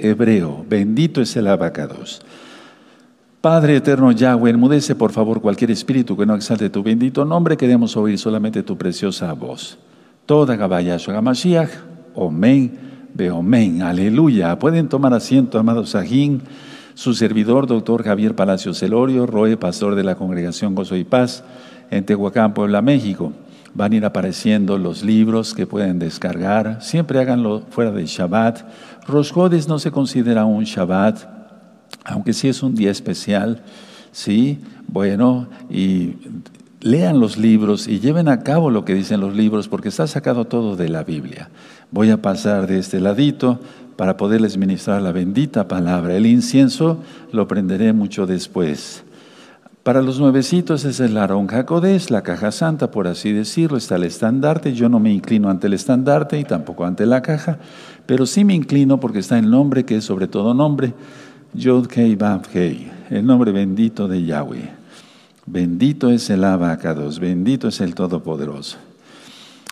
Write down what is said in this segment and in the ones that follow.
hebreo. Bendito es el abacados. Padre eterno Yahweh, enmudece por favor cualquier espíritu que no exalte tu bendito nombre. Queremos oír solamente tu preciosa voz. Toda Gabayasho Gamashiach, Omen, Beomen, aleluya. Pueden tomar asiento, amados Sajín, su servidor, doctor Javier Palacio Celorio, Roe, pastor de la congregación Gozo y Paz en Tehuacán, Puebla, México. Van a ir apareciendo los libros que pueden descargar. Siempre háganlo fuera de Shabbat. Rosjodes no se considera un Shabbat aunque sí es un día especial, sí, bueno, y lean los libros y lleven a cabo lo que dicen los libros, porque está sacado todo de la Biblia. Voy a pasar de este ladito para poderles ministrar la bendita palabra. El incienso lo prenderé mucho después. Para los nuevecitos es el Aarón Jacodés, la caja santa, por así decirlo, está el estandarte. Yo no me inclino ante el estandarte y tampoco ante la caja, pero sí me inclino porque está el nombre que es sobre todo nombre Yod Kei Vav el nombre bendito de Yahweh. Bendito es el Abacados, bendito es el Todopoderoso.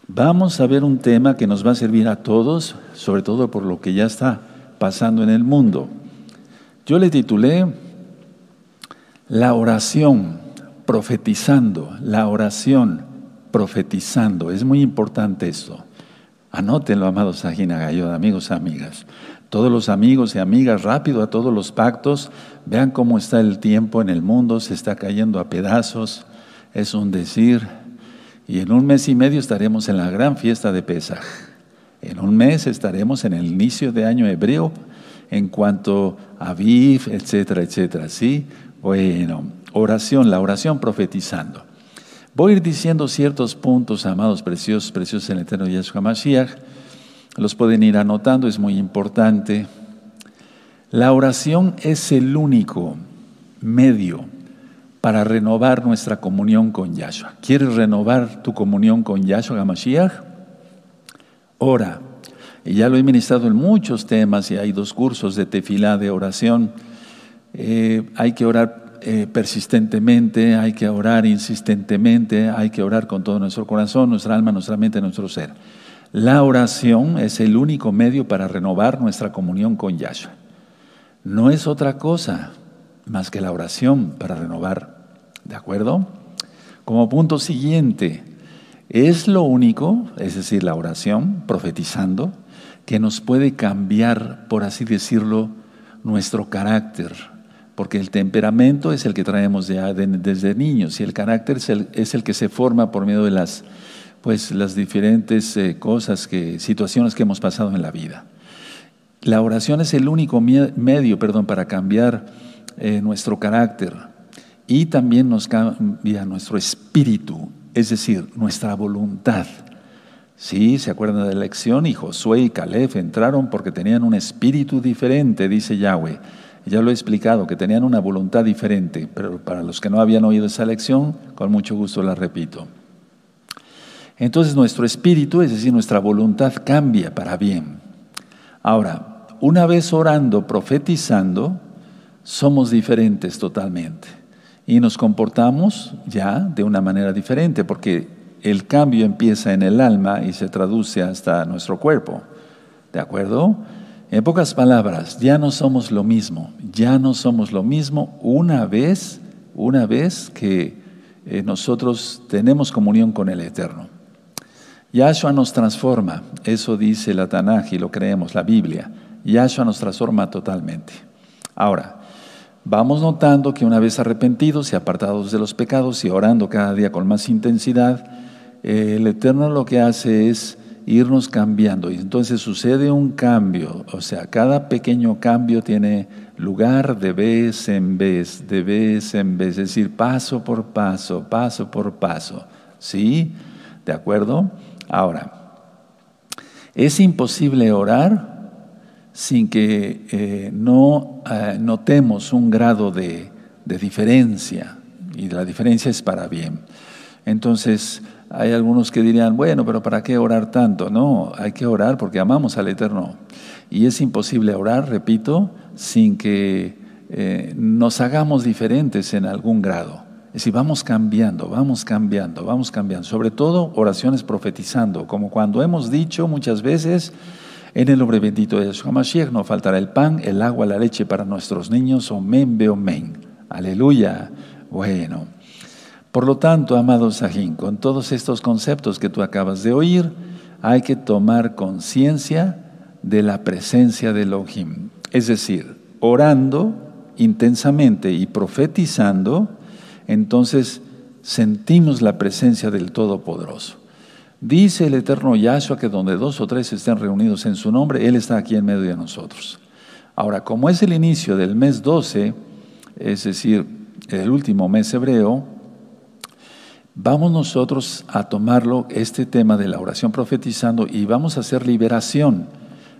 Vamos a ver un tema que nos va a servir a todos, sobre todo por lo que ya está pasando en el mundo. Yo le titulé La oración profetizando, la oración profetizando. Es muy importante esto. Anótenlo, amados Ajinagayod, amigos, amigas todos los amigos y amigas, rápido a todos los pactos, vean cómo está el tiempo en el mundo, se está cayendo a pedazos, es un decir, y en un mes y medio estaremos en la gran fiesta de Pesaj. En un mes estaremos en el inicio de año hebreo en cuanto a Aviv, etcétera, etcétera. ¿Sí? Bueno, oración, la oración profetizando. Voy a ir diciendo ciertos puntos, amados, preciosos, preciosos en el eterno Yahshua Mashiach los pueden ir anotando, es muy importante. La oración es el único medio para renovar nuestra comunión con Yahshua. ¿Quieres renovar tu comunión con Yahshua Hamashiach? Ora. Y ya lo he ministrado en muchos temas y hay dos cursos de tefilá de oración. Eh, hay que orar eh, persistentemente, hay que orar insistentemente, hay que orar con todo nuestro corazón, nuestra alma, nuestra mente, nuestro ser. La oración es el único medio para renovar nuestra comunión con Yahshua. No es otra cosa más que la oración para renovar. ¿De acuerdo? Como punto siguiente, es lo único, es decir, la oración, profetizando, que nos puede cambiar, por así decirlo, nuestro carácter. Porque el temperamento es el que traemos desde niños y el carácter es el, es el que se forma por medio de las pues las diferentes eh, cosas que situaciones que hemos pasado en la vida. La oración es el único medio, perdón, para cambiar eh, nuestro carácter y también nos cambia nuestro espíritu, es decir, nuestra voluntad. Sí, se acuerdan de la lección y Josué y Caleb entraron porque tenían un espíritu diferente, dice Yahweh. Ya lo he explicado, que tenían una voluntad diferente, pero para los que no habían oído esa lección, con mucho gusto la repito. Entonces nuestro espíritu, es decir, nuestra voluntad cambia para bien. Ahora, una vez orando, profetizando, somos diferentes totalmente y nos comportamos ya de una manera diferente porque el cambio empieza en el alma y se traduce hasta nuestro cuerpo. ¿De acuerdo? En pocas palabras, ya no somos lo mismo, ya no somos lo mismo una vez, una vez que eh, nosotros tenemos comunión con el Eterno. Yahshua nos transforma, eso dice la Tanaj y lo creemos, la Biblia. Yahshua nos transforma totalmente. Ahora, vamos notando que una vez arrepentidos y apartados de los pecados y orando cada día con más intensidad, el Eterno lo que hace es irnos cambiando. Y entonces sucede un cambio, o sea, cada pequeño cambio tiene lugar de vez en vez, de vez en vez, es decir, paso por paso, paso por paso. ¿Sí? ¿De acuerdo? Ahora, es imposible orar sin que eh, no eh, notemos un grado de, diferencia, y la diferencia es para bien. Entonces, hay algunos que dirían, bueno, pero ¿para qué orar tanto? No, hay que orar porque amamos al Eterno. Y es imposible orar, repito, sin que eh, nos hagamos diferentes en algún grado. Es decir, vamos cambiando, vamos cambiando, vamos cambiando. Sobre todo oraciones profetizando, como cuando hemos dicho muchas veces, En el nombre bendito de Yeshua Mashiach no faltará el pan, el agua, la leche para nuestros niños. Omen, beomen. Aleluya. Bueno. Por lo tanto, amado Sajín, con todos estos conceptos que tú acabas de oír, hay que tomar conciencia de la presencia de Elohim. Es decir, orando intensamente y profetizando, entonces sentimos la presencia del Todopoderoso. Dice el eterno Yahshua que donde dos o tres estén reunidos en su nombre, Él está aquí en medio de nosotros. Ahora, como es el inicio del mes 12, es decir, el último mes hebreo, vamos nosotros a tomarlo, este tema de la oración profetizando, y vamos a hacer liberación.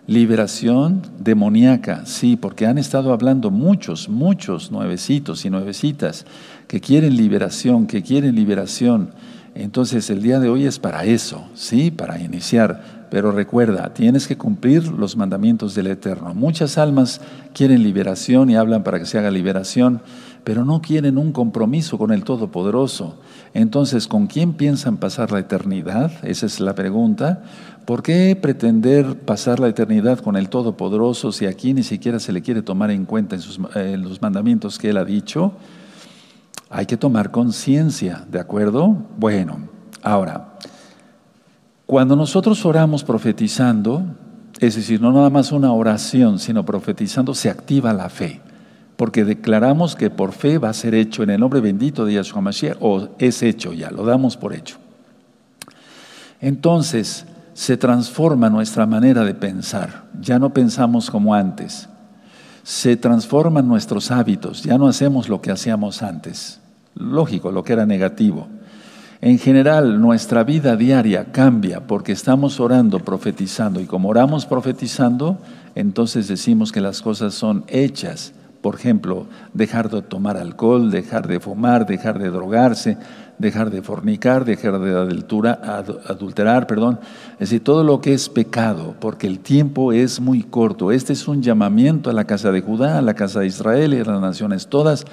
Liberación demoníaca, sí, porque han estado hablando muchos, muchos nuevecitos y nuevecitas que quieren liberación, que quieren liberación. Entonces el día de hoy es para eso, ¿sí? Para iniciar. Pero recuerda, tienes que cumplir los mandamientos del Eterno. Muchas almas quieren liberación y hablan para que se haga liberación, pero no quieren un compromiso con el Todopoderoso. Entonces, ¿con quién piensan pasar la eternidad? Esa es la pregunta. ¿Por qué pretender pasar la eternidad con el Todopoderoso si aquí ni siquiera se le quiere tomar en cuenta en, los mandamientos que Él ha dicho? Hay que tomar conciencia, ¿de acuerdo? Bueno, ahora, cuando nosotros oramos profetizando, es decir, no nada más una oración, sino profetizando, se activa la fe. Porque declaramos que por fe va a ser hecho en el nombre bendito de Yahshua Mashiach, o es hecho ya, lo damos por hecho. Entonces, se transforma nuestra manera de pensar. Ya no pensamos como antes se transforman nuestros hábitos, ya no hacemos lo que hacíamos antes. Lógico, lo que era negativo. En general, nuestra vida diaria cambia porque estamos orando, profetizando, y como oramos profetizando, entonces decimos que las cosas son hechas. Por ejemplo, dejar de tomar alcohol, dejar de fumar, dejar de drogarse, dejar de fornicar, dejar de adulterar, perdón. Es decir, todo lo que es pecado, porque el tiempo es muy corto. Este es un llamamiento a la casa de Judá, a la casa de Israel y a las naciones todas,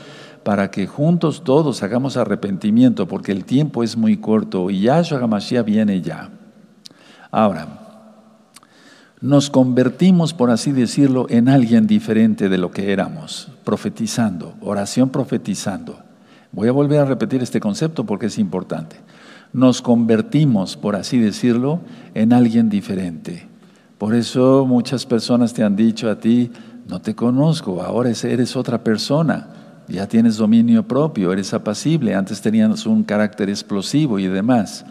para que juntos todos hagamos arrepentimiento, porque el tiempo es muy corto y Yahshua HaMashiach viene ya. Ahora, nos convertimos, por así decirlo, en alguien diferente de lo que éramos, profetizando, oración profetizando. Voy a volver a repetir este concepto porque es importante. Nos convertimos, por así decirlo, en alguien diferente. Por eso muchas personas te han dicho a ti, no te conozco, ahora eres otra persona, ya tienes dominio propio, eres apacible, antes tenías un carácter explosivo y demás.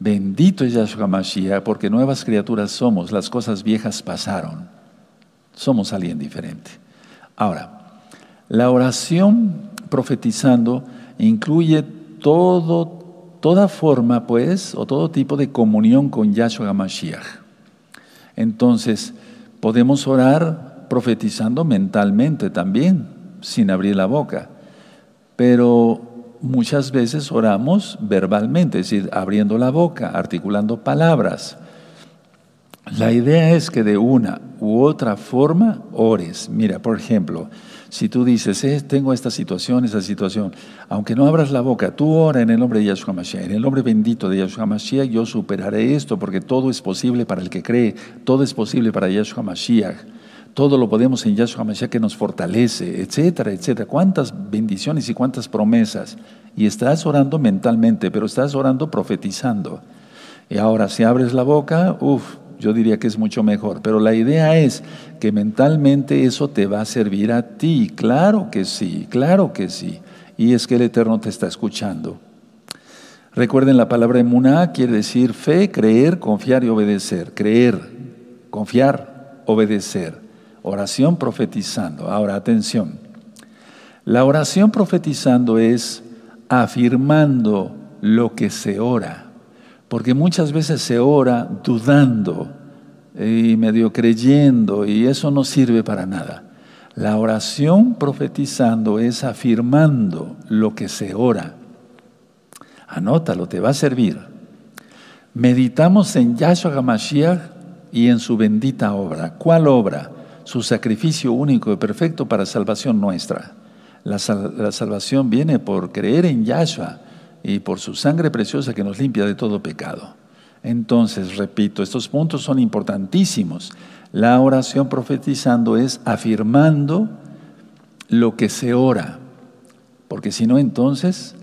Bendito es Yahshua Mashiach, porque nuevas criaturas somos, las cosas viejas pasaron. Somos alguien diferente. Ahora, la oración profetizando incluye todo, toda forma, pues, o todo tipo de comunión con Yahshua Mashiach. Entonces, podemos orar profetizando mentalmente también, sin abrir la boca. Pero muchas veces oramos verbalmente, es decir, abriendo la boca, articulando palabras. La idea es que de una u otra forma ores. Mira, por ejemplo, si tú dices, eh, tengo esta situación, esa situación, aunque no abras la boca, tú ora en el nombre de Yahshua Mashiach, en el nombre bendito de Yahshua Mashiach, yo superaré esto, porque todo es posible para el que cree, todo es posible para Yahshua Mashiach, todo lo podemos en Yahshua Mashiach que nos fortalece, etcétera, etcétera. Cuántas bendiciones y cuántas promesas. Y estás orando mentalmente, pero estás orando profetizando. Y ahora, si abres la boca, uff, yo diría que es mucho mejor. Pero la idea es que mentalmente eso te va a servir a ti. Claro que sí, claro que sí. Y es que el Eterno te está escuchando. Recuerden la palabra emuná quiere decir fe, creer, confiar y obedecer. Creer, confiar, obedecer. Oración profetizando. Ahora, atención. La oración profetizando es afirmando lo que se ora. Porque muchas veces se ora dudando y medio creyendo y eso no sirve para nada. La oración profetizando es afirmando lo que se ora. Anótalo, te va a servir. Meditamos en Yahshua HaMashiach y en su bendita obra. ¿Cuál obra? Su sacrificio único y perfecto para salvación nuestra. La, la salvación viene por creer en Yahshua y por su sangre preciosa que nos limpia de todo pecado. Entonces, repito, estos puntos son importantísimos. La oración profetizando es afirmando lo que se ora, porque si no entonces,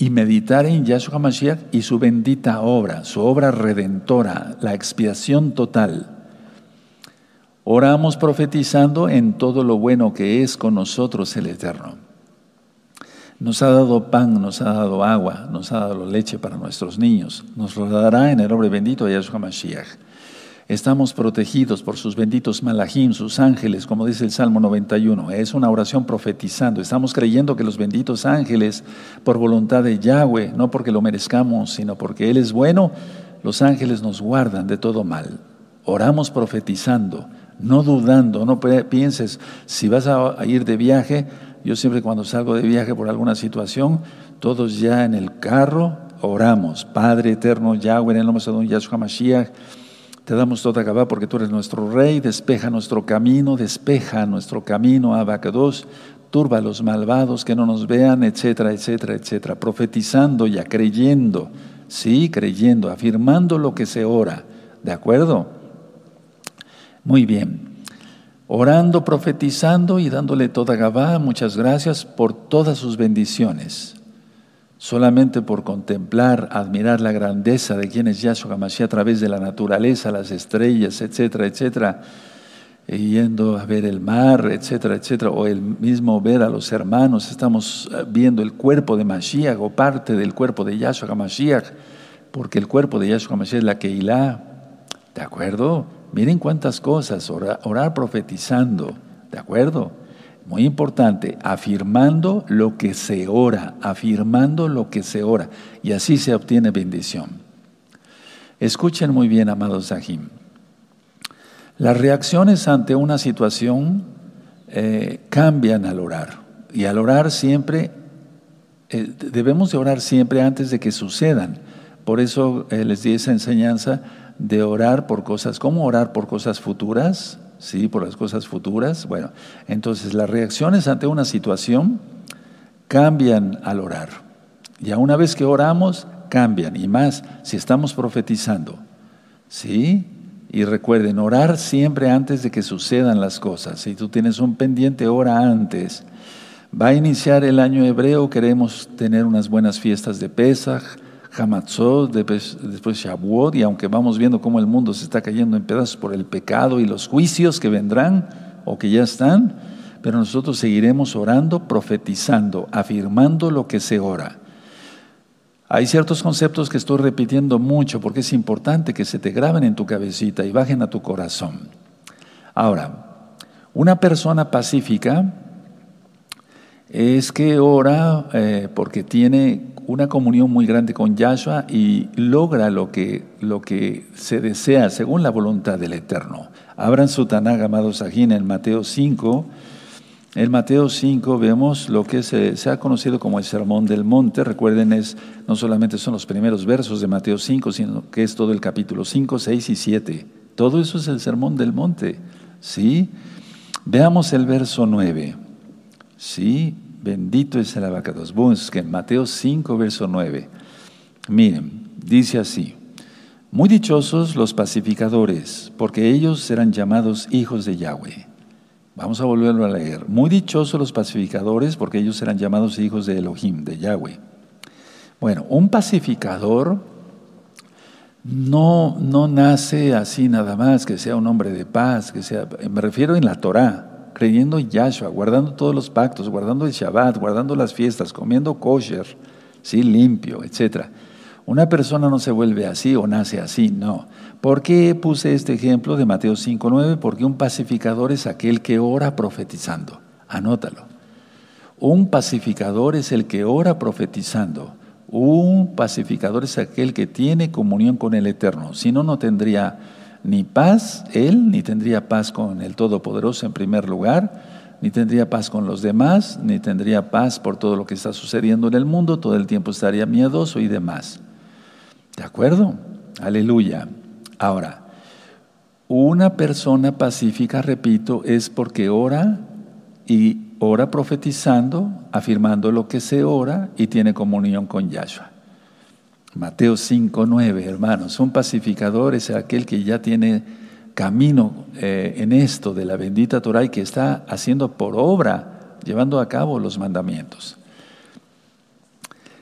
y meditar en Yahshua Mashiach y su bendita obra, su obra redentora, la expiación total. Oramos profetizando en todo lo bueno que es con nosotros el Eterno. Nos ha dado pan, nos ha dado agua, nos ha dado leche para nuestros niños. Nos lo dará en el nombre bendito de Yahshua Mashiach. Estamos protegidos por sus benditos malajim, sus ángeles, como dice el Salmo 91. Es una oración profetizando. Estamos creyendo que los benditos ángeles, por voluntad de Yahweh, no porque lo merezcamos, sino porque Él es bueno, los ángeles nos guardan de todo mal. Oramos profetizando no dudando, no pienses, si vas a ir de viaje, yo siempre cuando salgo de viaje por alguna situación, todos ya en el carro oramos, Padre eterno, Yahweh, en el nombre de Don Yahshua Mashiach, te damos toda Gabá porque tú eres nuestro rey, despeja nuestro camino, despeja nuestro camino, Abacados, turba a los malvados que no nos vean, etcétera, etcétera, etcétera, profetizando ya, creyendo, sí, creyendo, afirmando lo que se ora, ¿de acuerdo? Muy bien. Orando, profetizando y dándole toda Gabá, muchas gracias por todas sus bendiciones. Solamente por contemplar, admirar la grandeza de quien es Yahshua Mashiach a través de la naturaleza, las estrellas, etcétera, etcétera, yendo a ver el mar, etcétera, etcétera, o el mismo ver a los hermanos, estamos eh, viendo el cuerpo de Mashiach o parte del cuerpo de Yahshua Mashiach, porque el cuerpo de Yahshua Mashiach es la Keilah, ¿de acuerdo? Miren cuántas cosas, orar, profetizando, ¿de acuerdo? Muy importante, afirmando lo que se ora, afirmando lo que se ora, y así se obtiene bendición. Escuchen muy bien, amados Zahim. Las reacciones ante una situación eh, cambian al orar, y al orar siempre, eh, debemos de orar siempre antes de que sucedan. Por eso eh, les di esa enseñanza de orar por cosas, ¿cómo orar por cosas futuras? Sí, por las cosas futuras. Bueno, entonces las reacciones ante una situación cambian al orar. Ya una vez que oramos, cambian. Y más si estamos profetizando. ¿Sí? Y recuerden, orar siempre antes de que sucedan las cosas. Si tú tienes un pendiente, ora antes. Va a iniciar el año hebreo, queremos tener unas buenas fiestas de Pesach Hamatzot, después, Shavuot, y aunque vamos viendo cómo el mundo se está cayendo en pedazos por el pecado y los juicios que vendrán o que ya están, pero nosotros seguiremos orando, profetizando, afirmando lo que se ora. Hay ciertos conceptos que estoy repitiendo mucho porque es importante que se te graben en tu cabecita y bajen a tu corazón. Ahora, una persona pacífica es que ora eh, porque tiene una comunión muy grande con Yahshua y logra lo que, lo que se desea según la voluntad del Eterno. Abran su Tanag, amados Sajín, en Mateo 5. En Mateo 5 vemos lo que se, ha conocido como el Sermón del Monte. Recuerden, es, no solamente son los primeros versos de Mateo 5, sino que es todo el capítulo 5, 6 y 7. Todo eso es el Sermón del Monte. ¿Sí? Veamos el verso 9. ¿Sí? Bendito es el abacados. que en Mateo 5, verso 9. Miren, dice así. Muy dichosos los pacificadores, porque ellos serán llamados hijos de Yahweh. Vamos a volverlo a leer. Muy dichosos los pacificadores, porque ellos serán llamados hijos de Elohim, de Yahweh. Bueno, un pacificador no, no nace así nada más, que sea un hombre de paz, que sea, me refiero en la Torah creyendo en Yahshua, guardando todos los pactos, guardando el Shabbat, guardando las fiestas, comiendo kosher, ¿sí? limpio, etc. Una persona no se vuelve así o nace así, no. ¿Por qué puse este ejemplo de Mateo 5.9? Porque un pacificador es aquel que ora profetizando. Anótalo. Un pacificador es el que ora profetizando. Un pacificador es aquel que tiene comunión con el Eterno. Si no, no tendría ni paz él, ni tendría paz con el Todopoderoso en primer lugar, ni tendría paz con los demás, ni tendría paz por todo lo que está sucediendo en el mundo, todo el tiempo estaría miedoso y demás. ¿De acuerdo? Aleluya. Ahora, una persona pacífica, repito, es porque ora y ora profetizando, afirmando lo que se ora y tiene comunión con Yahshua. Mateo 5, 9, hermanos. Un pacificador es aquel que ya tiene camino eh, en esto de la bendita Torah y que está haciendo por obra, llevando a cabo los mandamientos.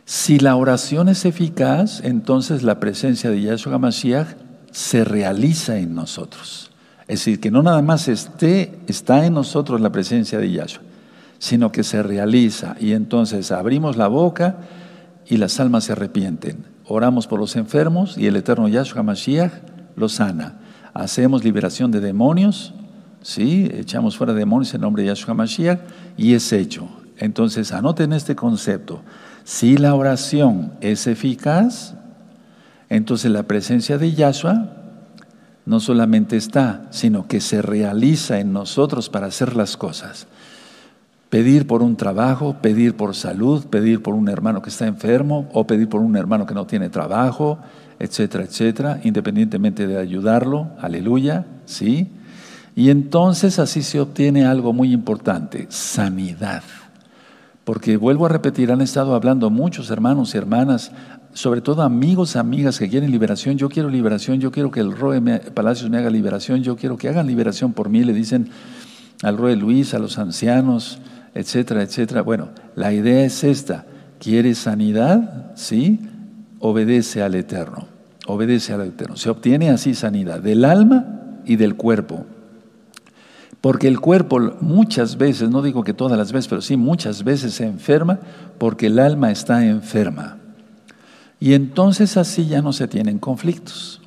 Si la oración es eficaz, entonces la presencia de Yahshua Mashiach se realiza en nosotros. Es decir, que no nada más esté, está en nosotros la presencia de Yahshua, sino que se realiza. Y entonces abrimos la boca y las almas se arrepienten. Oramos por los enfermos y el eterno Yahshua Mashiach los sana. Hacemos liberación de demonios, ¿sí? echamos fuera demonios en nombre de Yahshua Mashiach y es hecho. Entonces anoten este concepto. Si la oración es eficaz, entonces la presencia de Yahshua no solamente está, sino que se realiza en nosotros para hacer las cosas. Pedir por un trabajo, pedir por salud, pedir por un hermano que está enfermo o pedir por un hermano que no tiene trabajo, etcétera, etcétera, independientemente de ayudarlo, aleluya, ¿sí? Y entonces así se obtiene algo muy importante, sanidad. Porque vuelvo a repetir, han estado hablando muchos hermanos y hermanas, sobre todo amigos, amigas que quieren liberación. Yo quiero liberación, yo quiero que el Roe Palacios me haga liberación, yo quiero que hagan liberación por mí, le dicen al Roe Luis, a los ancianos, etcétera, etcétera. Bueno, la idea es esta. ¿Quieres sanidad? Sí, obedece al Eterno. Obedece al Eterno. Se obtiene así sanidad del alma y del cuerpo. Porque el cuerpo muchas veces, no digo que todas las veces, pero sí muchas veces se enferma porque el alma está enferma. Y entonces así ya no se tienen conflictos.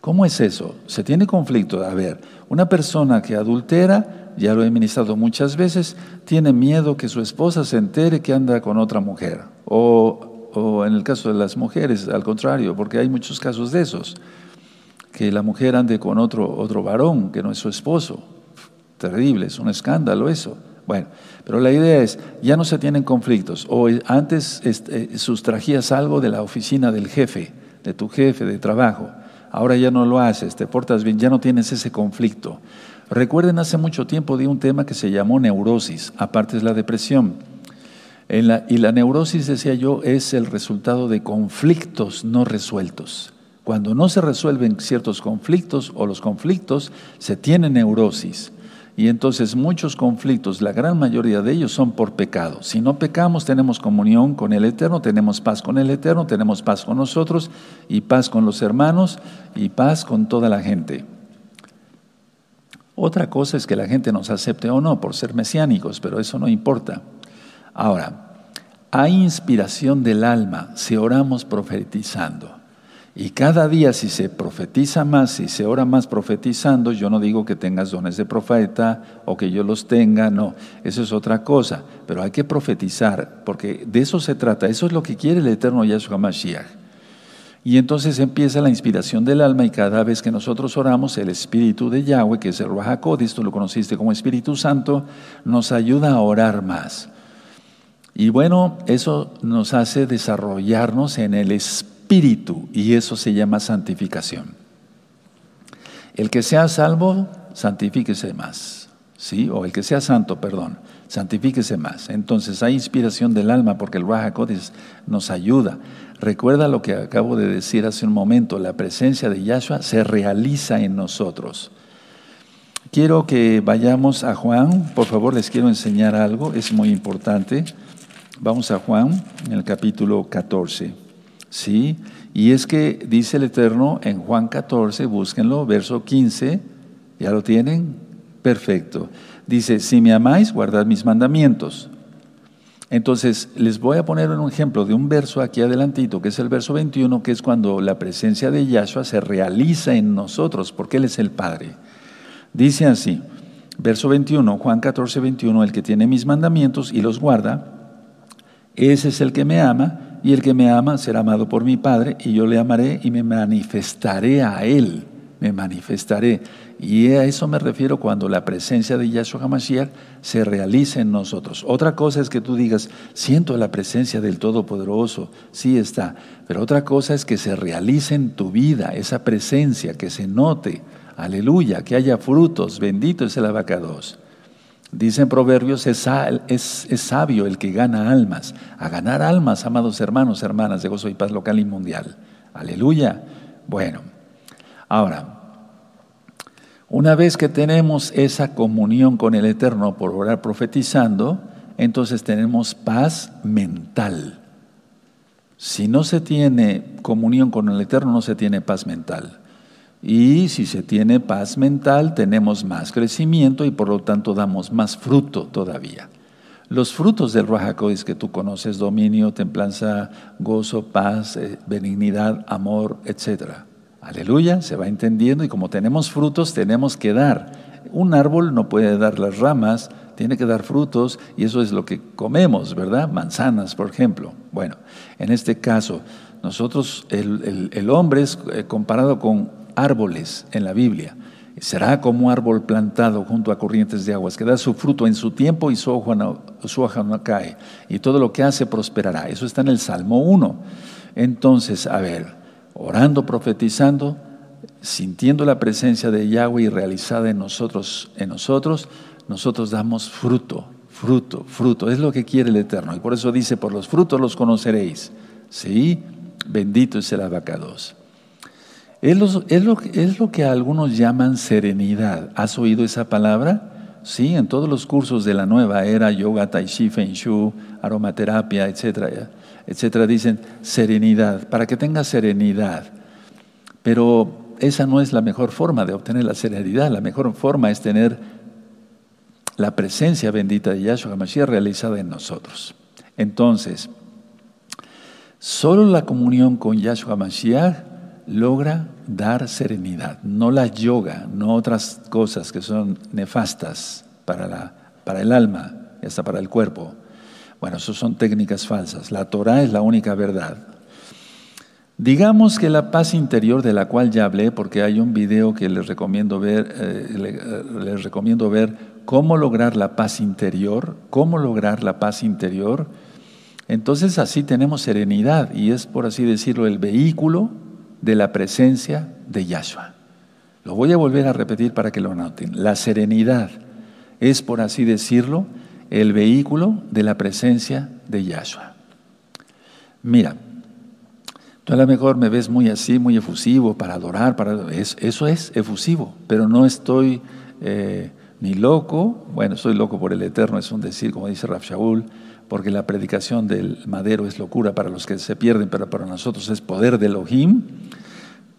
¿Cómo es eso? Se tiene conflicto. A ver, una persona que adultera, ya lo he ministrado muchas veces, tiene miedo que su esposa se entere que anda con otra mujer. O, o en el caso de las mujeres, al contrario, porque hay muchos casos de esos, que la mujer ande con otro, otro varón que no es su esposo terrible, es un escándalo eso. Bueno, pero la idea es, ya no se tienen conflictos. O antes este, sustrajías algo de la oficina del jefe, de tu jefe de trabajo. Ahora ya no lo haces, te portas bien, ya no tienes ese conflicto. Recuerden, hace mucho tiempo di un tema que se llamó neurosis, aparte es la depresión. y la neurosis, decía yo, es el resultado de conflictos no resueltos. Cuando no se resuelven ciertos conflictos o los conflictos, se tiene neurosis. Y entonces muchos conflictos, la gran mayoría de ellos son por pecado. Si no pecamos, tenemos comunión con el Eterno, tenemos paz con el Eterno, tenemos paz con nosotros y paz con los hermanos y paz con toda la gente. Otra cosa es que la gente nos acepte o no por ser mesiánicos, pero eso no importa. Ahora, hay inspiración del alma si oramos profetizando. Y cada día si se profetiza más, si se ora más profetizando, yo no digo que tengas dones de profeta o que yo los tenga, no, eso es otra cosa, pero hay que profetizar, porque de eso se trata, eso es lo que quiere el eterno Yahshua Mashiach. Y entonces empieza la inspiración del alma y cada vez que nosotros oramos, el Espíritu de Yahweh, que es el Ruach tú lo conociste como Espíritu Santo, nos ayuda a orar más. Y bueno, eso nos hace desarrollarnos en el Espíritu y eso se llama santificación. El que sea salvo, santifíquese más. ¿Sí? O el que sea santo, perdón, santifíquese más. Entonces hay inspiración del alma porque el Raja nos ayuda. Recuerda lo que acabo de decir hace un momento, la presencia de Yahshua se realiza en nosotros. Quiero que vayamos a Juan, por favor les quiero enseñar algo, es muy importante. Vamos a Juan en el capítulo 14. ¿sí? Y es que dice el Eterno en Juan 14, búsquenlo, verso 15, ¿ya lo tienen? Perfecto. Dice, si me amáis, guardad mis mandamientos. Entonces, les voy a poner un ejemplo de un verso aquí adelantito, que es el verso 21, que es cuando la presencia de Yahshua se realiza en nosotros, porque Él es el Padre. Dice así, verso 21, Juan 14, 21, el que tiene mis mandamientos y los guarda, ese es el que me ama, y el que me ama será amado por mi Padre, y yo le amaré y me manifestaré a Él, me manifestaré. Y a eso me refiero cuando la presencia de Yahshua HaMashiach se realice en nosotros. Otra cosa es que tú digas, siento la presencia del Todopoderoso, sí está, pero otra cosa es que se realice en tu vida esa presencia, que se note, aleluya, que haya frutos, bendito es el abacados. Dicen Proverbios, es, es, es, sabio el que gana almas. A ganar almas, amados hermanos, hermanas de gozo y paz local y mundial. Aleluya. Bueno, ahora, Una vez que tenemos esa comunión con el Eterno por orar profetizando, entonces tenemos paz mental. Si no se tiene comunión con el Eterno, no se tiene paz mental. Y si se tiene paz mental, tenemos más crecimiento y por lo tanto damos más fruto todavía. Los frutos del es que tú conoces, dominio, templanza, gozo, paz, eh, benignidad, amor, etcétera. Aleluya, se va entendiendo y como tenemos frutos tenemos que dar. Un árbol no puede dar las ramas, tiene que dar frutos y eso es lo que comemos, ¿verdad? Manzanas, por ejemplo. Bueno, en este caso, nosotros, el, hombre es eh, comparado con árboles en la Biblia. Será como árbol plantado junto a corrientes de aguas, que da su fruto en su tiempo y su hoja no, su hoja no cae. Y todo lo que hace prosperará. Eso está en el Salmo 1. Entonces, a ver, orando, profetizando, sintiendo la presencia de Yahweh y realizada en nosotros, en nosotros, nosotros damos fruto, fruto, fruto. Es lo que quiere el Eterno. Y por eso dice, por los frutos los conoceréis. Sí, bendito es el abacados. Es lo, es, lo, es lo que algunos llaman serenidad. ¿Has oído esa palabra? Sí, en todos los cursos de la nueva era, yoga, tai chi, feng shui, aromaterapia, etcétera etcétera, dicen serenidad, para que tenga serenidad. Pero esa no es la mejor forma de obtener la serenidad, la mejor forma es tener la presencia bendita de Yahshua HaMashiach realizada en nosotros. Entonces, solo la comunión con Yahshua HaMashiach logra dar serenidad, no la yoga, no otras cosas que son nefastas para, la, para el alma y hasta para el cuerpo. Bueno, eso son técnicas falsas. La Torah es la única verdad. Digamos que la paz interior de la cual ya hablé, porque hay un video que les recomiendo ver, eh, eh, les recomiendo ver cómo lograr la paz interior, cómo lograr la paz interior. Entonces así tenemos serenidad y es, por así decirlo, el vehículo de la presencia de Yahshua. Lo voy a volver a repetir para que lo noten. La serenidad es, por así decirlo, el vehículo de la presencia de Yahshua. Mira, tú a lo mejor me ves muy así, muy efusivo para adorar, para eso es efusivo, pero no estoy eh, ni loco, bueno, soy loco por el Eterno, es un decir, como dice Raf Shaul, porque la predicación del madero es locura para los que se pierden, pero para nosotros es poder de Elohim,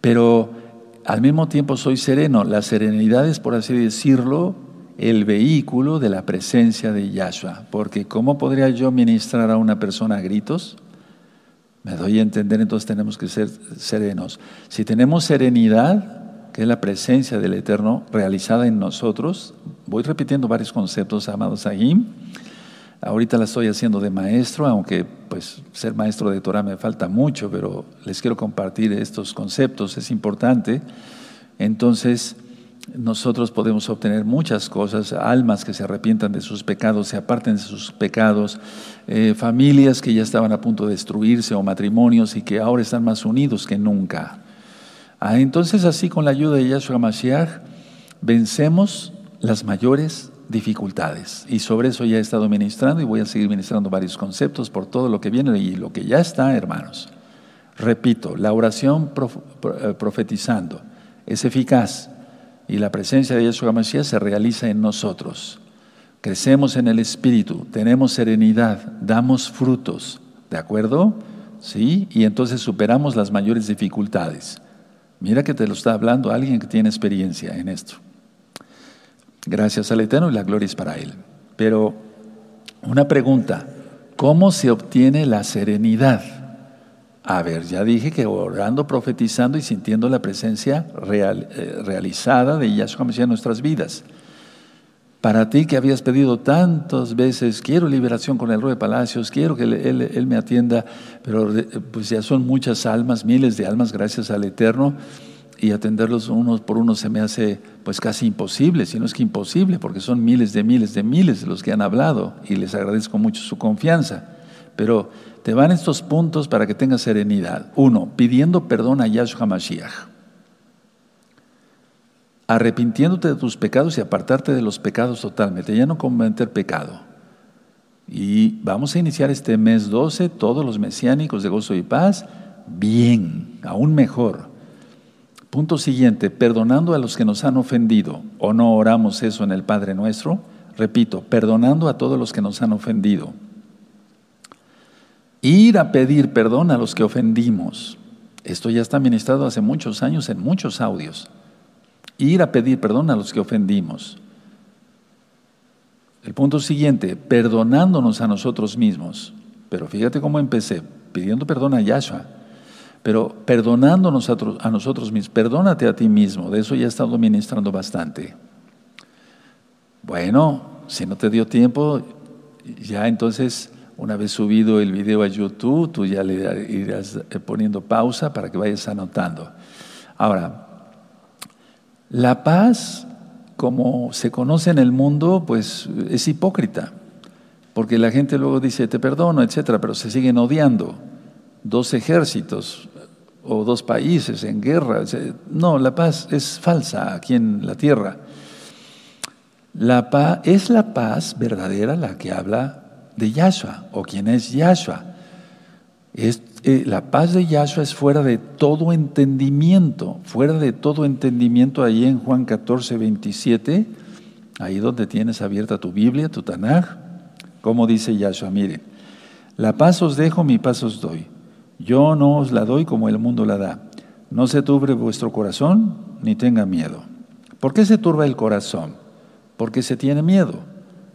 pero al mismo tiempo soy sereno. La serenidad es, por así decirlo, el vehículo de la presencia de Yahshua. Porque ¿cómo podría yo ministrar a una persona a gritos? Me doy a entender, entonces tenemos que ser serenos. Si tenemos serenidad, que es la presencia del Eterno realizada en nosotros, voy repitiendo varios conceptos, amados ahí. Ahorita la estoy haciendo de maestro, aunque pues ser maestro de Torah me falta mucho, pero les quiero compartir estos conceptos, es importante. Entonces, nosotros podemos obtener muchas cosas, almas que se arrepientan de sus pecados, se aparten de sus pecados, eh, familias que ya estaban a punto de destruirse o matrimonios y que ahora están más unidos que nunca. Ah, entonces así con la ayuda de Yahshua Mashiach vencemos las mayores dificultades y sobre eso ya he estado ministrando y voy a seguir ministrando varios conceptos por todo lo que viene y lo que ya está, hermanos. Repito, la oración eh, profetizando es eficaz y la presencia de Yeshua Mashiach se realiza en nosotros. Crecemos en el Espíritu, tenemos serenidad, damos frutos, ¿de acuerdo? ¿Sí? Y entonces superamos las mayores dificultades. Mira que te lo está hablando alguien que tiene experiencia en esto. Gracias al Eterno y la gloria es para Él. Pero una pregunta, ¿cómo se obtiene la serenidad? A ver, ya dije que orando, profetizando y sintiendo la presencia eh, realizada de Yahshua Mesías en nuestras vidas. Para ti que habías pedido tantas veces, quiero liberación con el rey de palacios, quiero que él, me atienda, pero pues ya son muchas almas, miles de almas, gracias al Eterno, y atenderlos unos por uno se me hace pues casi imposible, si no es que imposible, porque son miles de miles de miles de los que han hablado, y les agradezco mucho su confianza. Pero te van estos puntos para que tengas serenidad. Uno, pidiendo perdón a Yahshua Mashiach. Arrepintiéndote de tus pecados y apartarte de los pecados totalmente. Ya no cometer pecado. Y vamos a iniciar este mes 12, todos los mesiánicos de gozo y paz, bien, aún mejor. Punto siguiente, perdonando a los que nos han ofendido, o no oramos eso en el Padre nuestro, repito, perdonando a todos los que nos han ofendido. Ir a pedir perdón a los que ofendimos. Esto ya está ministrado hace muchos años en muchos audios. Ir a pedir perdón a los que ofendimos. El punto siguiente, perdonándonos a nosotros mismos. Pero fíjate cómo empecé, pidiendo perdón a Yahshua, pero perdonándonos a, nosotros mismos. Perdónate a ti mismo, de eso ya he estado ministrando bastante. Bueno, si no te dio tiempo, ya entonces, una vez subido el video a YouTube, tú ya le irás eh, poniendo pausa para que vayas anotando. Ahora, la paz como se conoce en el mundo, pues es hipócrita, porque la gente luego dice, te perdono, etcétera, pero se siguen odiando. Dos ejércitos o dos países en guerra. No, la paz es falsa aquí en la tierra. La paz, es la paz verdadera la que habla de Yahshua o quien es Yahshua. Es, eh, la paz de Yahshua es fuera de todo entendimiento, fuera de todo entendimiento, ahí en Juan 14, 27, ahí donde tienes abierta tu Biblia, tu Tanaj, como dice Yahshua, miren, la paz os dejo, mi paz os doy. Yo no os la doy como el mundo la da. No se turbe vuestro corazón, ni tenga miedo. ¿Por qué se turba el corazón? Porque se tiene miedo.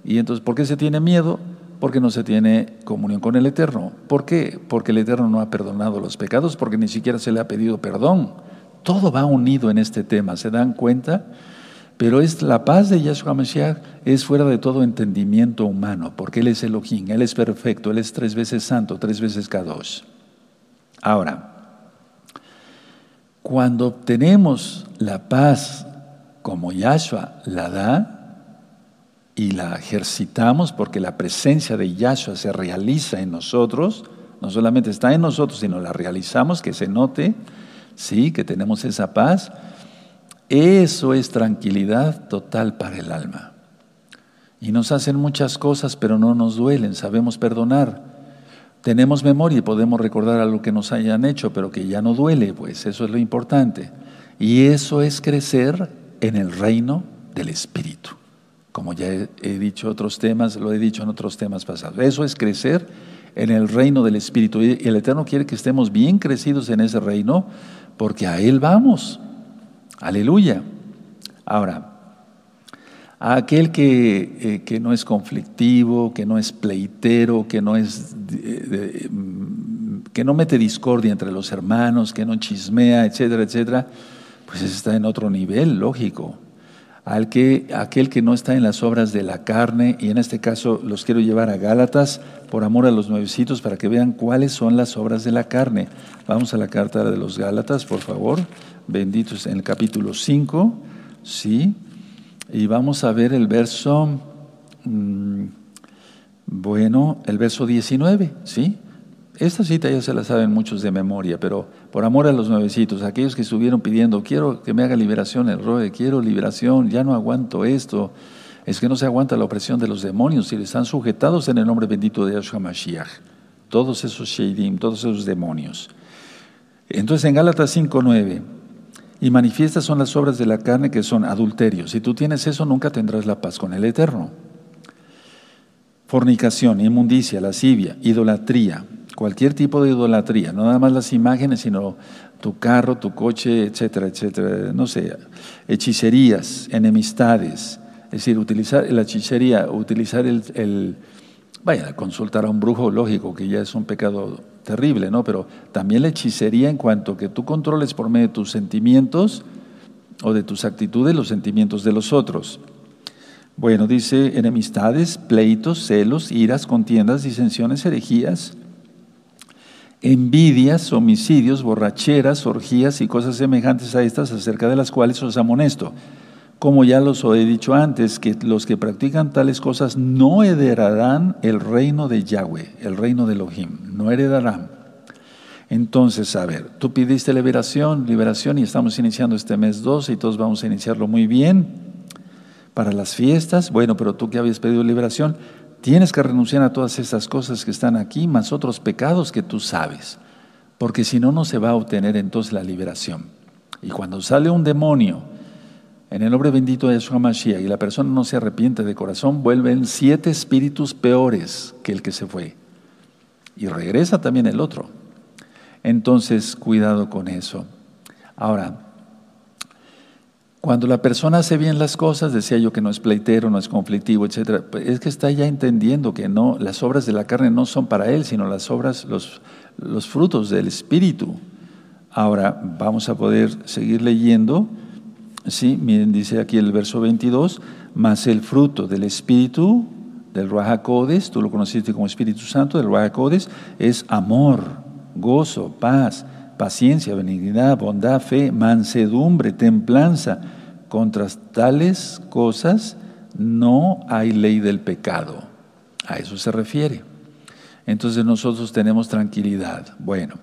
Y entonces, ¿por qué se tiene miedo? Porque no se tiene comunión con el Eterno. ¿Por qué? Porque el Eterno no ha perdonado los pecados, porque ni siquiera se le ha pedido perdón. Todo va unido en este tema, ¿se dan cuenta? Pero es la paz de Yahshua Mashiach es fuera de todo entendimiento humano, porque Él es Elohim, Él es perfecto, Él es tres veces santo, tres veces Kadosh. Ahora, cuando obtenemos la paz como Yahshua la da, y la ejercitamos porque la presencia de Yahshua se realiza en nosotros, no solamente está en nosotros, sino la realizamos, que se note, sí, que tenemos esa paz, eso es tranquilidad total para el alma. Y nos hacen muchas cosas, pero no nos duelen, sabemos perdonar. Tenemos memoria y podemos recordar algo que nos hayan hecho, pero que ya no duele, pues eso es lo importante. Y eso es crecer en el reino del Espíritu. Como ya he, dicho otros temas, lo he dicho en otros temas pasados. Eso es crecer en el reino del Espíritu. Y el Eterno quiere que estemos bien crecidos en ese reino, porque a Él vamos. Aleluya. Ahora, aquel que, eh, que, no es conflictivo, que no es pleitero, que no es mm, que no mete discordia entre los hermanos, que no chismea, etcétera, etcétera, pues está en otro nivel, lógico al que, aquel que no está en las obras de la carne, y en este caso los quiero llevar a Gálatas por amor a los nuevecitos para que vean cuáles son las obras de la carne. Vamos a la carta de los Gálatas, por favor, benditos en el capítulo 5, ¿sí? Y vamos a ver el verso, mm, bueno, el verso 19, ¿sí? Esta cita ya se la saben muchos de memoria, pero por amor a los nuevecitos, aquellos que estuvieron pidiendo, quiero que me haga liberación el Roe, quiero liberación, ya no aguanto esto, es que no se aguanta la opresión de los demonios y están sujetados en el nombre bendito de Yahshua Mashiach. Todos esos sheidim, todos esos demonios. Entonces en Gálatas 5.9, y manifiestas son las obras de la carne que son adulterios. Si tú tienes eso, nunca tendrás la paz con el Eterno. Fornicación, inmundicia, lascivia, idolatría, cualquier tipo de idolatría, no nada más las imágenes, sino tu carro, tu coche, etcétera, etcétera, no sé, hechicerías, enemistades, es decir, utilizar la hechicería, utilizar el, vaya, consultar a un brujo, lógico, que ya es un pecado terrible, ¿no? Pero también la hechicería en cuanto que tú controles por medio de tus sentimientos o de tus actitudes los sentimientos de los otros. Bueno, dice enemistades, pleitos, celos, iras, contiendas, disensiones, herejías, envidias, homicidios, borracheras, orgías y cosas semejantes a estas, acerca de las cuales os amonesto. Como ya los he dicho antes, que los que practican tales cosas no heredarán el reino de Yahweh, el reino de Elohim, no heredarán. Entonces, a ver, tú pidiste liberación, liberación y estamos iniciando este mes 12 y todos vamos a iniciarlo muy bien para las fiestas. Bueno, pero tú que habías pedido liberación, Tienes que renunciar a todas esas cosas que están aquí, más otros pecados que tú sabes, porque si no, no se va a obtener entonces la liberación. Y cuando sale un demonio en el nombre bendito de Yeshua Mashiach y la persona no se arrepiente de corazón, vuelven siete espíritus peores que el que se fue. Y regresa también el otro. Entonces, cuidado con eso. Ahora, cuando la persona hace bien las cosas, decía yo que no es pleitero, no es conflictivo, etcétera, pues es que está ya entendiendo que no, las obras de la carne no son para él, sino las obras, los, los frutos del Espíritu. Ahora vamos a poder seguir leyendo. Sí, miren, dice aquí el verso 22, más el fruto del Espíritu, del Ruajacodes, tú lo conociste como Espíritu Santo, del Ruajacodes, es amor, gozo, paz, paciencia, benignidad, bondad, fe, mansedumbre, templanza. Contra tales cosas no hay ley del pecado. A eso se refiere. Entonces nosotros tenemos tranquilidad. Bueno,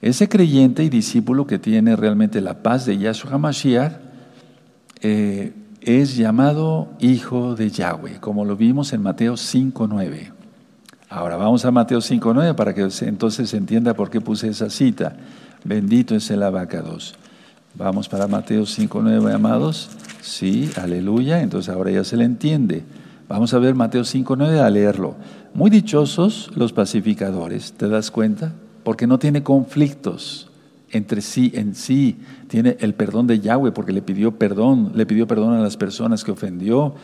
ese creyente y discípulo que tiene realmente la paz de Yahshua HaMashiach eh, es llamado hijo de Yahweh, como lo vimos en Mateo 5.9. Ahora vamos a Mateo 5.9 para que entonces se entienda por qué puse esa cita. Bendito es el abacados. Vamos para Mateo 5.9, amados. Sí, aleluya. Entonces ahora ya se le entiende. Vamos a ver Mateo 5.9 a leerlo. Muy dichosos los pacificadores, ¿te das cuenta? Porque no tiene conflictos entre sí en sí. Tiene el perdón de Yahweh porque le pidió perdón, le pidió perdón a las personas que ofendió,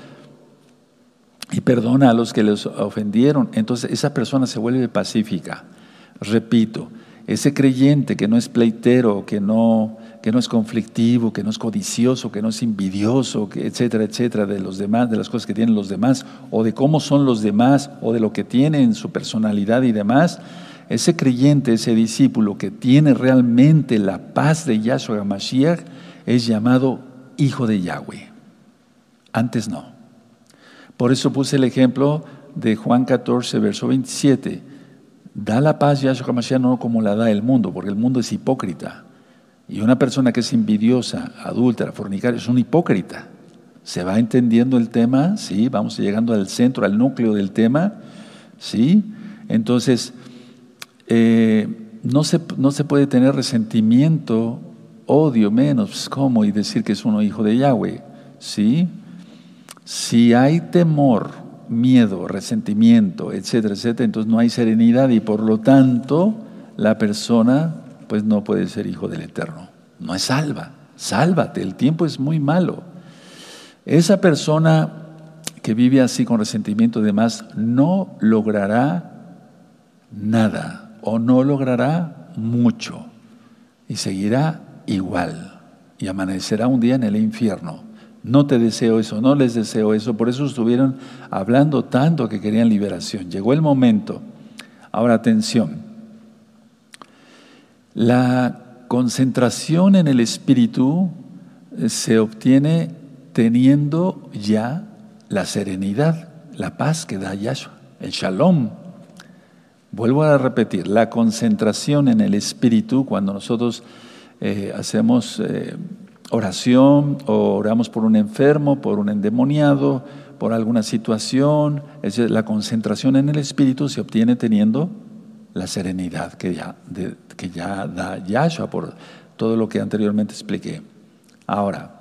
y perdona a los que les ofendieron. Entonces esa persona se vuelve pacífica. Repito, ese creyente que no es pleitero, que no, que no es conflictivo, que no es codicioso, que no es envidioso, etcétera, etcétera, de los demás, de las cosas que tienen los demás, o de cómo son los demás, o de lo que tienen su personalidad y demás, ese creyente, ese discípulo que tiene realmente la paz de Yahshua Mashiach, es llamado hijo de Yahweh. Antes no. Por eso puse el ejemplo de Juan 14, verso 27. Da la paz Yahshua HaMashiach no como la da el mundo, porque el mundo es hipócrita. Y una persona que es envidiosa, adúltera, fornicaria, es un hipócrita. ¿Se va entendiendo el tema? Sí, vamos llegando al centro, al núcleo del tema. ¿Sí? Entonces, eh, no, se, no se puede tener resentimiento, odio, menos, ¿cómo? Y decir que es uno hijo de Yahweh. ¿Sí? Si hay temor, miedo, resentimiento, etcétera, etcétera, entonces no hay serenidad y por lo tanto la persona pues no puede ser hijo del Eterno. No es salva. Sálvate, el tiempo es muy malo. Esa persona que vive así con resentimiento y demás no logrará nada o no logrará mucho y seguirá igual y amanecerá un día en el infierno. No te deseo eso, no les deseo eso. Por eso estuvieron hablando tanto que querían liberación. Llegó el momento. Ahora atención. La concentración en el espíritu eh, se obtiene teniendo ya la serenidad, la paz que da Yahshua, el shalom. Vuelvo a repetir, la concentración en el espíritu, cuando nosotros eh, hacemos eh, oración o oramos por un enfermo, por un endemoniado, por alguna situación. Es la concentración en el Espíritu se obtiene teniendo la serenidad que ya, que ya da Yahshua por todo lo que anteriormente expliqué. Ahora,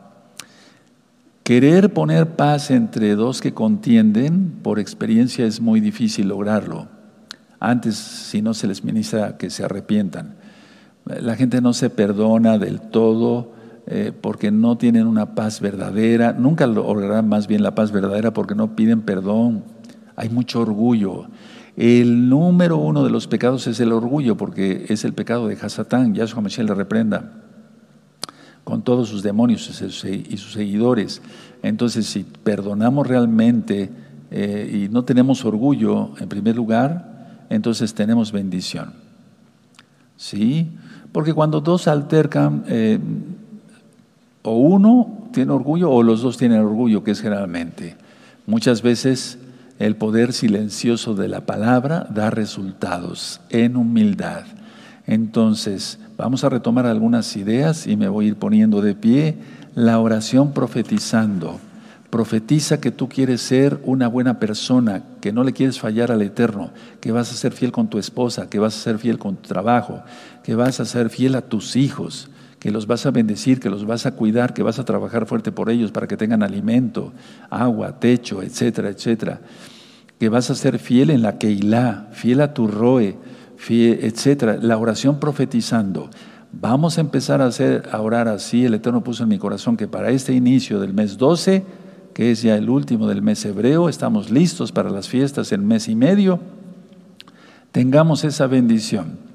querer poner paz entre dos que contienden, por experiencia es muy difícil lograrlo. Antes, si no se les ministra que se arrepientan. La gente no se perdona del todo eh, porque no tienen una paz verdadera, nunca lograrán más bien la paz verdadera porque no piden perdón. Hay mucho orgullo. El número uno de los pecados es el orgullo, porque es el pecado de Hasatán. Yahshua Mashiach le reprenda con todos sus demonios y sus seguidores. Entonces, si perdonamos realmente eh, y no tenemos orgullo, en primer lugar, entonces tenemos bendición. ¿Sí? Porque cuando dos altercan, eh, o uno tiene orgullo o los dos tienen orgullo, que es generalmente. Muchas veces el poder silencioso de la palabra da resultados en humildad. Entonces, vamos a retomar algunas ideas y me voy a ir poniendo de pie. La oración profetizando. Profetiza que tú quieres ser una buena persona, que no le quieres fallar al Eterno, que vas a ser fiel con tu esposa, que vas a ser fiel con tu trabajo, que vas a ser fiel a tus hijos, que los vas a bendecir, que los vas a cuidar, que vas a trabajar fuerte por ellos para que tengan alimento, agua, techo, etcétera, etcétera. Que vas a ser fiel en la Keilah, fiel a tu Roe, fiel, etcétera. La oración profetizando. Vamos a empezar a, hacer, a orar así. El Eterno puso en mi corazón que para este inicio del mes 12, que es ya el último del mes hebreo, estamos listos para las fiestas en mes y medio, tengamos esa bendición.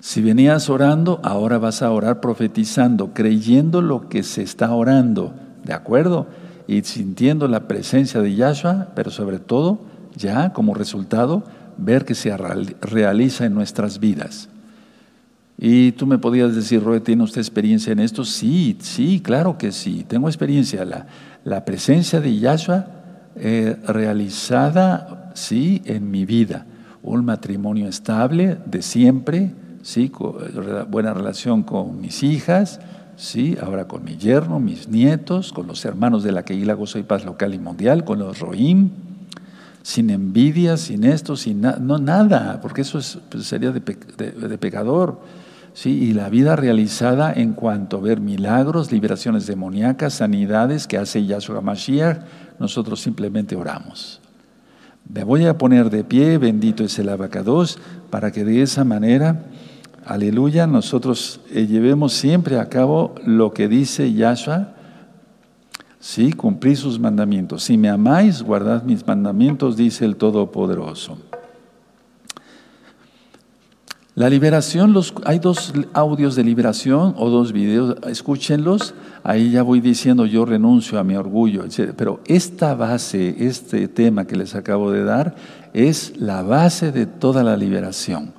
Si venías orando, ahora vas a orar profetizando, creyendo lo que se está orando, ¿de acuerdo? Y sintiendo la presencia de Yahshua, pero sobre todo, ya como resultado, ver que se realiza en nuestras vidas. Y tú me podías decir, Roe, ¿tiene usted experiencia en esto? Sí, sí, claro que sí, tengo experiencia. La, la presencia de Yahshua eh, realizada, sí, en mi vida. Un matrimonio estable de siempre, ¿sí? buena relación con mis hijas, ¿sí? ahora con mi yerno, mis nietos, con los hermanos de la Keila Gozo y Paz local y mundial, con los Roim, sin envidia, sin esto, sin no nada, porque eso pues, sería de, pecador. ¿sí? Y la vida realizada en cuanto a ver milagros, liberaciones demoníacas, sanidades que hace Yahshua Mashiach, nosotros simplemente oramos. Me voy a poner de pie, bendito es el abacados, para que de esa manera aleluya, nosotros eh, llevemos siempre a cabo lo que dice Yahshua, sí, cumplir sus mandamientos. Si me amáis, guardad mis mandamientos, dice el Todopoderoso. La liberación, hay dos audios de liberación o dos videos, escúchenlos. Ahí ya voy diciendo yo renuncio a mi orgullo, etc. Pero esta base, este tema que les acabo de dar, es la base de toda la liberación.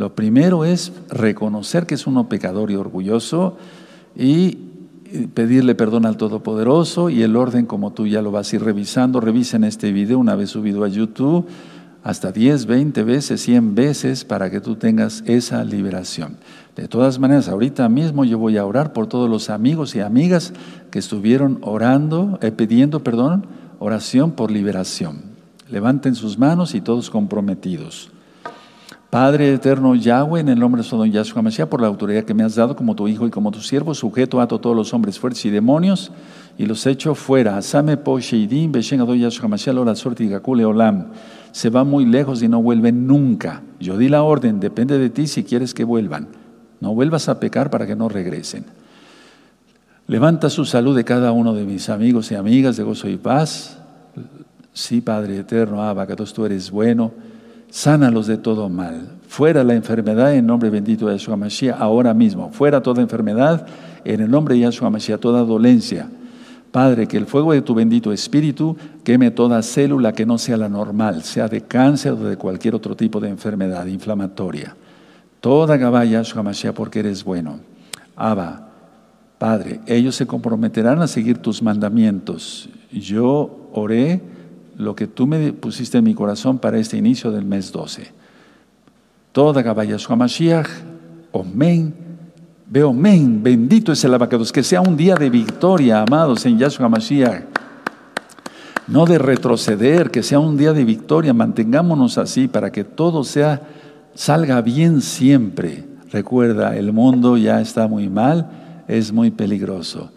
Lo primero es reconocer que es uno pecador y orgulloso y pedirle perdón al Todopoderoso y el orden como tú ya lo vas a ir revisando. Revisen este video una vez subido a YouTube hasta 10, 20 veces, 100 veces para que tú tengas esa liberación. De todas maneras, ahorita mismo yo voy a orar por todos los amigos y amigas que estuvieron orando, eh, pidiendo, perdón, oración por liberación. Levanten sus manos y todos comprometidos. Padre eterno Yahweh, en el nombre de Don Yahshua Mashiach, por la autoridad que me has dado como tu hijo y como tu siervo, sujeto a todos los hombres fuertes y demonios, y los echo fuera. Asame po sheidim, beshen adon Yahshua Mashiach, la suerte y gakule olam. Se va muy lejos y no vuelven nunca. Yo di la orden, depende de ti si quieres que vuelvan. No vuelvas a pecar para que no regresen. Levanta su salud de cada uno de mis amigos y amigas de gozo y paz. Sí, Padre eterno, Abacatos, tú eres bueno sánalos de todo mal. Fuera la enfermedad en nombre bendito de Yahshua Mashiach ahora mismo. Fuera toda enfermedad en el nombre de Yahshua Mashiach, toda dolencia. Padre, que el fuego de tu bendito espíritu queme toda célula que no sea la normal, sea de cáncer o de cualquier otro tipo de enfermedad inflamatoria. Toda Gabaya Yahshua Mashiach porque eres bueno. Abba, Padre, ellos se comprometerán a seguir tus mandamientos. Yo oré lo que tú me pusiste en mi corazón para este inicio del mes 12. Toda Gabayashua Mashiach, Omen, veo men, bendito es el abacados, que sea un día de victoria, amados, en Yahshua Mashiach. No de retroceder, que sea un día de victoria, mantengámonos así para que todo sea, salga bien siempre. Recuerda, el mundo ya está muy mal, es muy peligroso.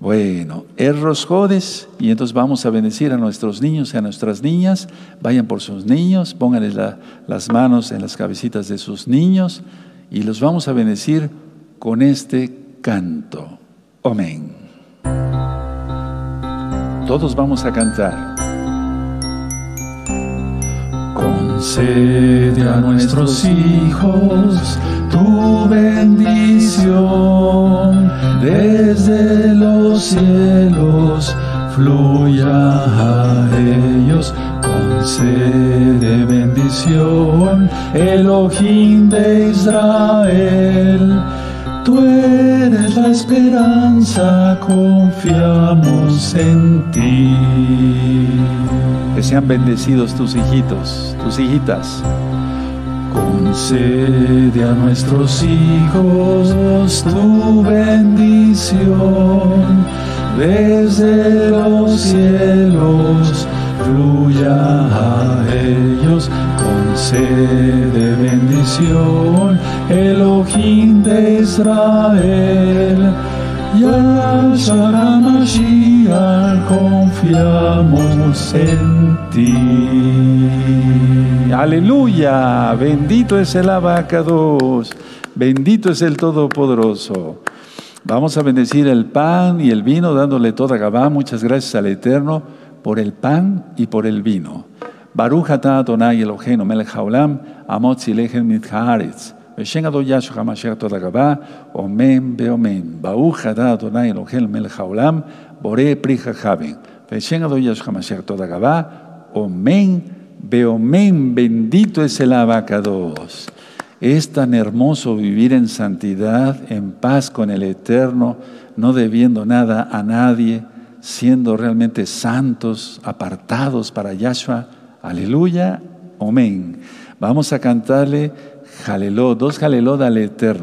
Bueno, erros jodes, y entonces vamos a bendecir a nuestros niños y a nuestras niñas. Vayan por sus niños, pónganles las manos en las cabecitas de sus niños y los vamos a bendecir con este canto. Amén. Todos vamos a cantar. Concede a nuestros hijos tu bendición. Desde los cielos fluya a ellos. Concede bendición Elohim de Israel Tú eres la esperanza, confiamos en ti. Que sean bendecidos tus hijitos, tus hijitas. Concede a nuestros hijos tu bendición desde los cielos, fluya a ellos, concede bendición Elohim de Israel. Yahshua Mashiach, confiamos en ti. Aleluya, bendito es el abacados, bendito es el Todopoderoso. Vamos a bendecir el pan y el vino, dándole toda Gabá. Muchas gracias al Eterno por el pan y por el vino. Baruch atah Adonai Eloheinu melech haolam, amot zilechem mitcharetz. Veshen Adon Yahshua HaMashiach toda Gabá, omen beomen. Baruch atah Adonai Eloheinu melech haolam, bore pri jajaben. Veshen Adon Yahshua HaMashiach toda Gabá, omen beomen. Bendito es el abacados. Es tan hermoso vivir en santidad, en paz con el Eterno, no debiendo nada a nadie, siendo realmente santos, apartados para Yahshua. Aleluya, amén. Vamos a cantarle jaleló, dos jaleló al Eterno.